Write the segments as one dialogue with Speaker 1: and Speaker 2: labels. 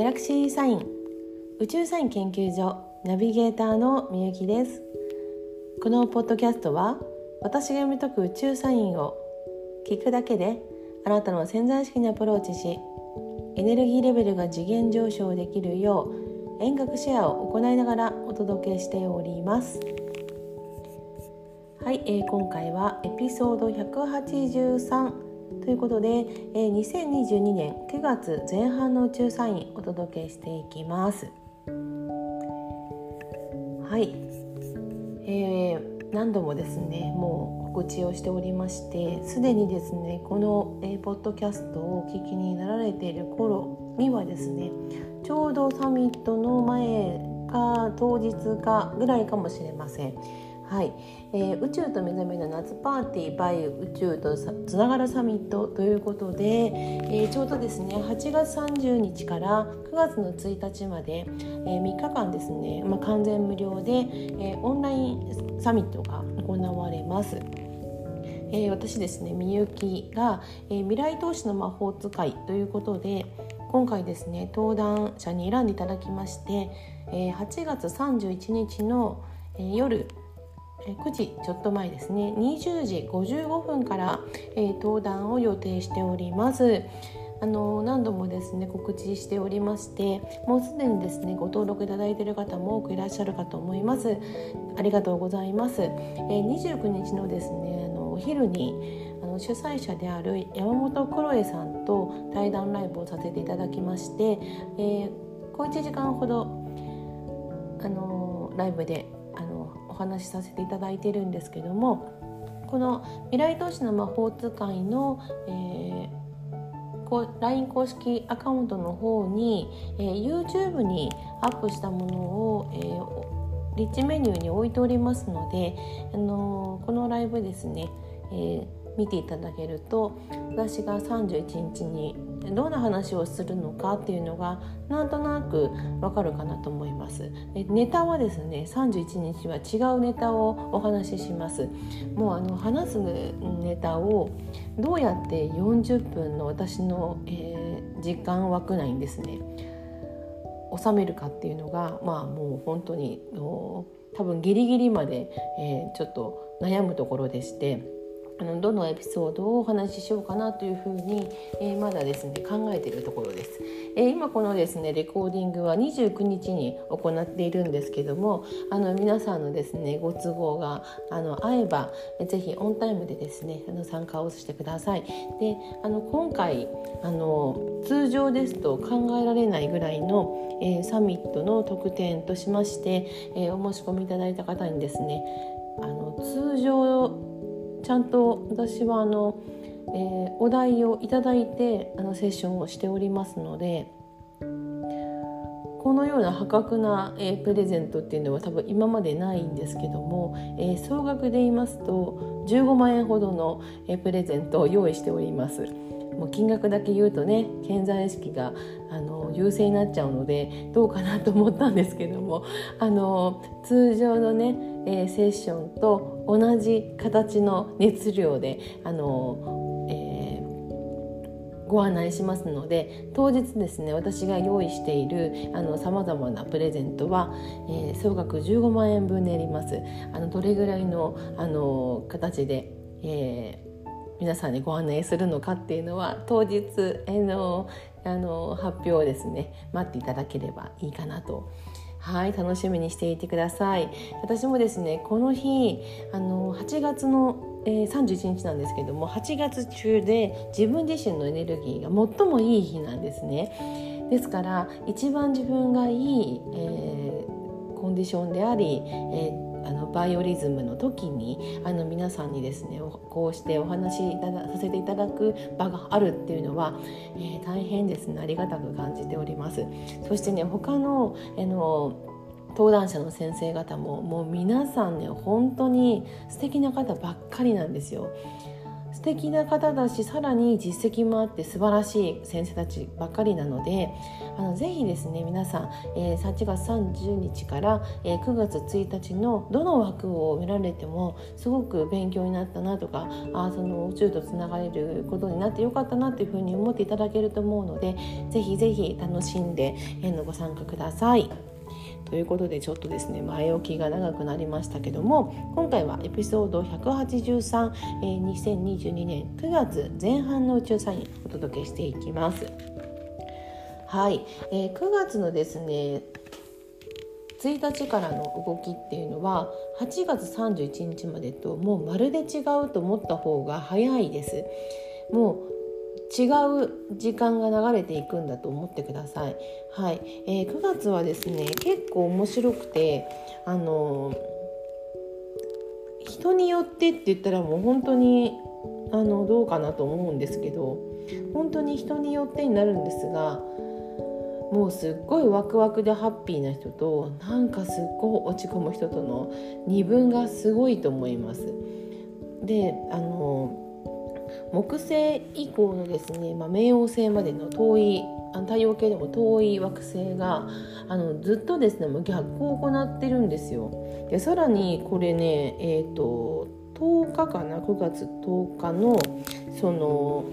Speaker 1: ギャラクシーサイン宇宙サイン研究所ナビゲーターのみゆきです。このポッドキャストは私が読み解く宇宙サインを聞くだけであなたの潜在意識にアプローチしエネルギーレベルが次元上昇できるよう遠隔シェアを行いながらお届けしております。はい、えー、今回はエピソード183ということで、えー、2022年9月前半の宇宙サインお届けしていきます。はい、えー、何度もですねもう告知をしておりましてすでにですねこの、えー、ポッドキャストをお聞きになられている頃にはですねちょうどサミットの前か当日かぐらいかもしれません。はい、えー、宇宙と目覚めの夏パーティー by 宇宙とつながるサミットということで、えー、ちょうどですね8月30日から9月の1日まで、えー、3日間ですね、まあ、完全無料で、えオンラインサミットが行われます。えー、私ですねみゆきが、えー、未来投資の魔法使いということで今回ですね登壇者に選んでいただきまして、えー、8月31日の、えー、夜9時ちょっと前ですね。20時55分から、えー、登壇を予定しております。あの何度もですね告知しておりましてもうすでにですねご登録いただいている方も多くいらっしゃるかと思います。ありがとうございます、えー、29日のですねあのお昼にあの主催者である山本クロエさんと対談ライブをさせていただきまして、えー、小1時間ほどあのライブであのお話しさせていただいてるんですけどもこの未来投資の魔法使いの、えー、LINE 公式アカウントの方に、えー、YouTube にアップしたものを、えー、リッチメニューに置いておりますので、あのー、このライブですね、えー見ていただけると私が31日にどんな話をするのかっていうのがなんとなくわかるかなと思います。ネタはですね31日は違うネタをお話しします。もうあの話すネタをどうやって40分の私の、えー、時間枠内にですね収めるかっていうのがまあもう本当に多分ギリギリまで、えー、ちょっと悩むところでしてあのどのエピソードをお話ししようかなというふうに、えー、まだですね考えているところです、えー、今このですねレコーディングは29日に行っているんですけどもあの皆さんのですねご都合があの合えばぜひオンタイムでですねあの参加をしてください。であの今回あの通常ですと考えられないぐらいの、えー、サミットの特典としまして、えお申し込みいただいた方にですねあの通常ちゃんと私はあの、えー、お題をいただいてあのセッションをしておりますのでこのような破格な、えー、プレゼントっていうのは多分今までないんですけども、えー、総額で言いますと15万円ほどの、えー、プレゼントを用意しております。もう金額だけ言うとね潜在意識があの優勢になっちゃうのでどうかなと思ったんですけどもあの通常のね、えー、セッションと同じ形の熱量であの、えー、ご案内しますので当日ですね私が用意しているさまざまなプレゼントは、えー、総額15万円分になります。あのどれぐらいのあの形で、えー皆さんにご案内するのかっていうのは当日のあの発表をですね待っていただければいいかなとはい楽しみにしていてください。私もですねこの日あの8月の、えー、31日なんですけども8月中で自分自身のエネルギーが最もいい日なんですね。ですから一番自分がいい、えー、コンディションであり、えーあのバイオリズムの時にあの皆さんにですねこうしてお話しさせていただく場があるっていうのは、えー、大変ですね。ありがたく感じております。そしてね他のあの登壇者の先生方ももう皆さんね本当に素敵な方ばっかりなんですよ。素敵な方だしさらに実績もあって素晴らしい先生たちばっかりなのであのぜひですね皆さん、えー、8月30日から、えー、9月1日のどの枠を見られてもすごく勉強になったなとかあその宇宙とつながれることになってよかったなっていうふうに思っていただけると思うのでぜひぜひ楽しんで、えー、のご参加ください。ということでちょっとですね前置きが長くなりましたけども今回はエピソード183、えー、2022年9月前半の宇宙サインお届けしていきます。はい、えー、9月のですね1日からの動きっていうのは8月31日までともうまるで違うと思った方が早いです。もう違う時間が流れていくんだと思ってください。はい、えー、9月はですね結構面白くてあの人によってって言ったらもう本当にあのどうかなと思うんですけど本当に人によってになるんですがもうすっごいワクワクでハッピーな人となんかすっごい落ち込む人との二分がすごいと思います。であの木星以降のですね、まあ、冥王星までの遠い太陽系でも遠い惑星があのずっとですね逆行を行ってるんですよ。でさらにこれねえっ、ー、と10日かな？9月10日のその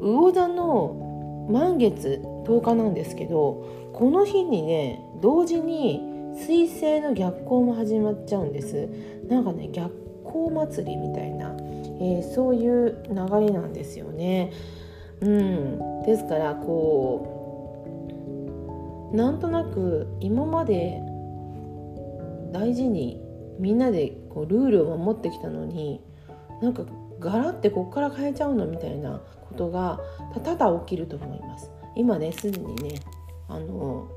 Speaker 1: 魚座の満月10日なんですけどこの日にね同時に水星の逆行も始まっちゃうんですなんかね逆行祭りみたいなえー、そういう流れなんですよね。うん、ですからこうなんとなく今まで大事にみんなでこうルールを守ってきたのになんかガラってこっから変えちゃうのみたいなことがただ起きると思います。今ねすでにねあの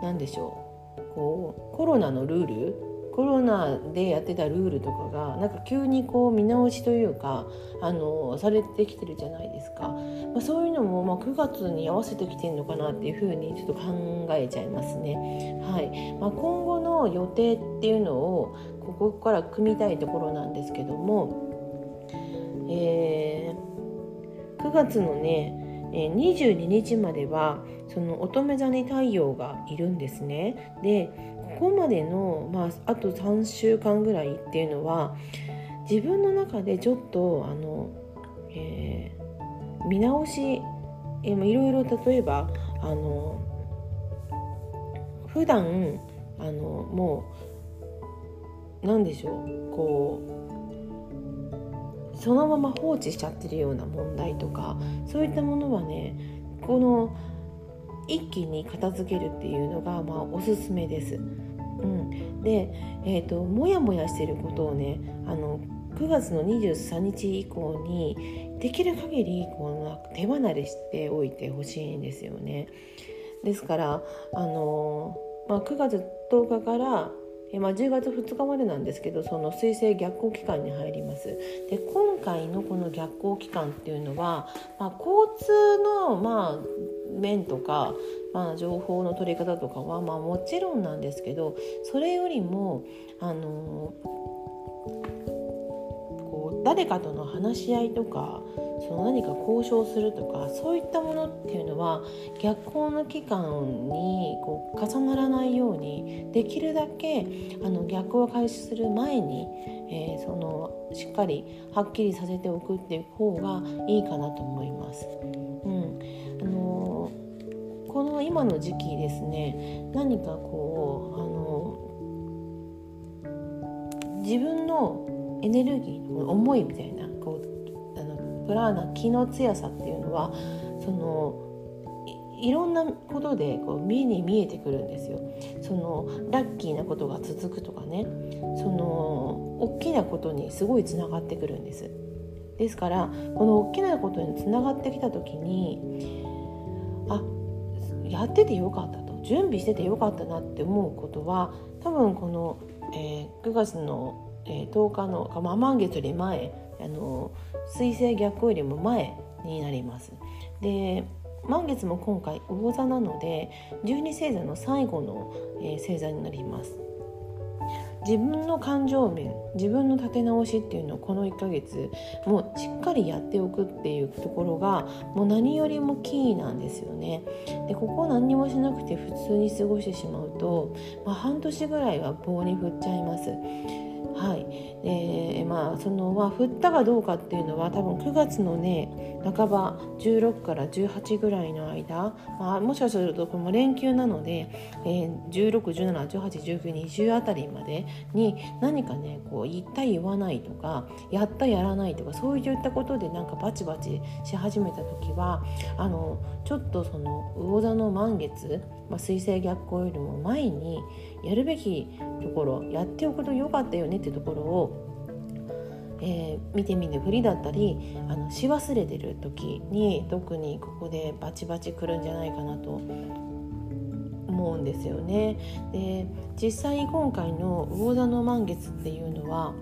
Speaker 1: 何でしょうこうコロナのルールコロナでやってたルールとかがなんか急にこう見直しというかあのされてきてるじゃないですか、まあ、そういうのもまあ9月に合わせてきてるのかなっていうふうにちょっと考えちゃいますね。はいまあ、今後の予定っていうのをここから組みたいところなんですけども、えー、9月のね22日まではその乙女座に太陽がいるんですね。でここまでの、まあ、あと3週間ぐらいっていうのは自分の中でちょっとあの、えー、見直し、いろいろ例えばあの普段あのもう何でしょうこうそのまま放置しちゃってるような問題とかそういったものはねこの一気に片付けるっていうのがまあおすすめです。で、えーと、もやもやしてることをねあの9月の23日以降にできる限りこの手離れしておいてほしいんですよね。ですからあの、まあ、9月10日からえまあ、10月2日までなんですけどその水星逆行期間に入りますで今回のこの逆行期間っていうのは、まあ、交通の、まあ、面とか、まあ、情報の取り方とかは、まあ、もちろんなんですけどそれよりもあのこう誰かとの話し合いとかその何か交渉するとかそういったものっていうのは逆行の期間にこう重ならないようにできるだけあの逆行を開始する前に、えー、そのしっかりはっきりさせておくっていう方がいいかなと思います。の、今の時期ですね何かこうあの自分のエネルギーの思いみたいなこうあのプラーナ気の強さっていうのはそのいろんなことでこう目に見えてくるんですよ。そのラッキーなことが続くとかねその大きなことにすごいつながってくるんです。ですからこの大きなことにつながってきた時にやっててよかったと準備しててよかったなって思うことは多分この、えー、9月の、えー、10日の、まあ、満月より前あの水星逆よりも前になります。で満月も今回魚座なので12星座の最後の、えー、星座になります。自分の感情面自分の立て直しっていうのをこの1ヶ月もうしっかりやっておくっていうところがもう何よりもキーなんですよね。でここ何もしなくて普通に過ごしてしまうと、まあ、半年ぐらいは棒に振っちゃいます。はい、えー、まあそのまあ振ったかどうかっていうのは多分9月のね半ば16から18ぐらいの間、まあ、もしかするとこの連休なので、えー、1617181920あたりまでに何かねこう言った言わないとかやったやらないとかそういったことでなんかバチバチし始めた時はあのちょっとその魚座の満月、まあ、水星逆行よりも前にやるべきところやっておくとよかったよねっていうところをえー、見てみるふりだったりあのし忘れてる時に特にここでバチバチくるんじゃないかなと思うんですよね。で実際今回の魚座の満月っていうのは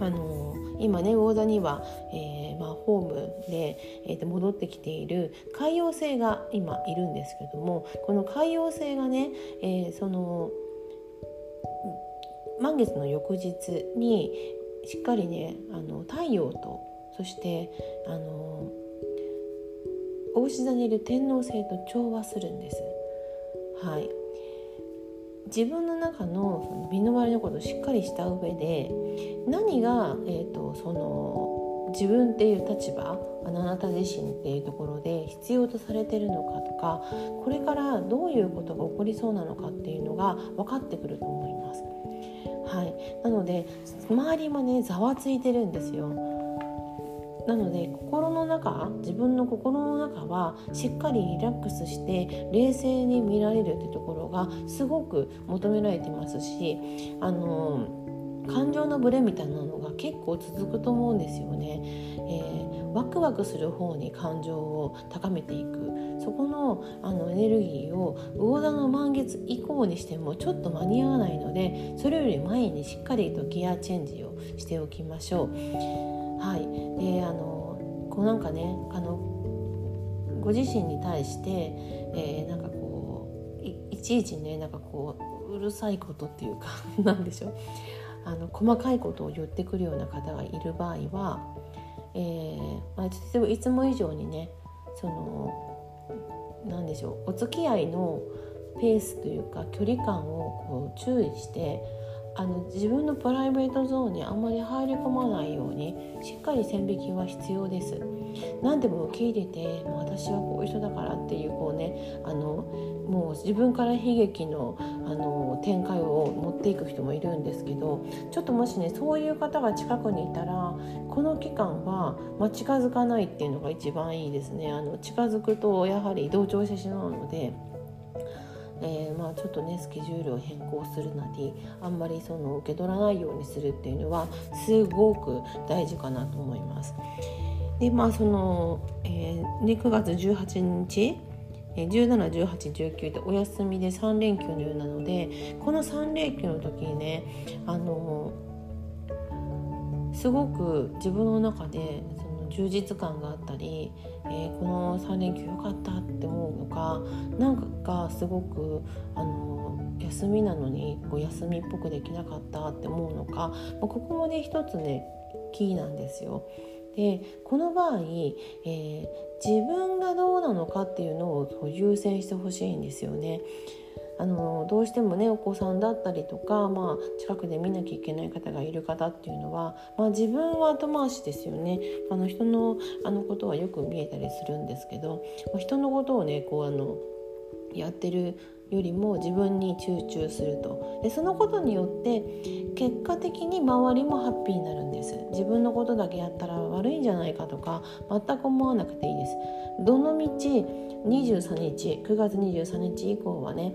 Speaker 1: あの今ね魚座には、えー、まあ、ホームで、えー、と戻ってきている海洋星が今いるんですけどもこの海洋星がね、えー、その満月の翌日にしっかりねあの太陽とそしてあのお牛座にいる天王星と調和するんです。はい、自分の中のその身の回りのことをしっかりした上で何が、えーと、その自分っていう立場あなた自身っていうところで必要とされてるのかとかこれからどういうことが起こりそうなのかっていうのが分かってくると思います。はい、なので周りもねざわついてるんですよ。なので心の中自分の心の中はしっかりリラックスして冷静に見られるってところがすごく求められてますしあの感情のブレみたいなのが結構続くと思うんですよね。えー、ワクワクする方に感情を高めていくそこのあのエネルギーを魚座の満月以降にしてもちょっと間に合わないのでそれより前にしっかりとギアチェンジをしておきましょう。はい、であのこうなんかねあのご自身に対して、えー、なんかこういちいちねなんかこううるさいことっていうか なんでしょうあの細かいことを言ってくるような方がいる場合は、えーまあ、いつも以上にねその何でしょうお付き合いのペースというか距離感をこう注意してあの自分のプライベートゾーンにあんまり入り込まないようにしっかり線引きは必要です。何でも受け入れてもう私はこういう人だからっていうこうねあのもう自分から悲劇のあの展開を持っていく人もいるんですけどちょっともしねそういう方が近くにいたらこの期間は、まあ、近づかないっていうのが一番いいですね。あの近づくとやはり同調してしまうので。えー、まあ、ちょっとねスケジュールを変更するなりあんまりその受け取らないようにするっていうのはすごく大事かなと思います。でまあその、えー、で9月18日171819でお休みで3連休のようなのでこの3連休の時にねあのすごく自分の中でその充実感があったり、えー、この3連休良かったって思うのかなんかすごくあの休みなのにこう休みっぽくできなかったって思うのか、まあ、ここもね一つねキーなんですよ。でこの場合、えー、自分がどうなのかっていうのを優先してほしいんですよね。あのどうしてもねお子さんだったりとか、まあ、近くで見なきゃいけない方がいる方っていうのは、まあ、自分は後回しですよねあの人のあのことはよく見えたりするんですけど人のことをねこうあのやってるよりも自分に集中すると。でそのことによって結果的に周りもハッピーになるんです。自分のことだけやったら悪いんじゃないかとか全く思わなくていいです。どのみち23日9月23日以降はね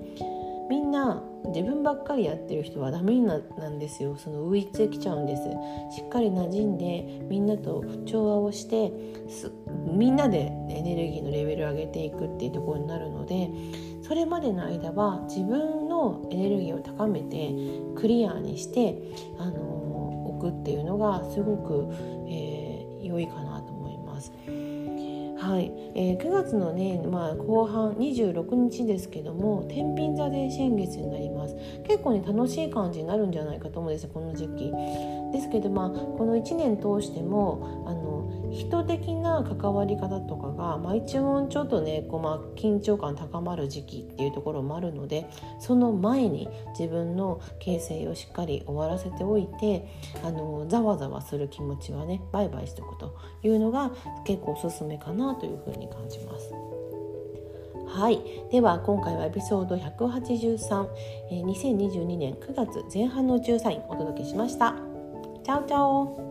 Speaker 1: みんな自分ばっかりやってる人はダメなんですよ。その浮いてきちゃうんです。しっかり馴染んでみんなと調和をしてみんなでエネルギーのレベルを上げていくっていうところになるのでそれまでの間は自分のエネルギーを高めてクリアにしてあの置くっていうのがすごく、えー、良いかなと思います。はい、えー、9月のね、まあ、後半26日ですけども天秤座で新月になります結構ね楽しい感じになるんじゃないかと思うんですよこの時期。ですけどまあこの1年通してもあの人的な関わり方とかが、まあ、一応ちょっとねこう、まあ、緊張感高まる時期っていうところもあるのでその前に自分の形成をしっかり終わらせておいてあのざわざわする気持ちはねバイバイしておくというのが結構おすすめかなというふうに感じます。はい、では今回はエピソード183、えー、2022年9月前半の13位お届けしました。チャオチャオ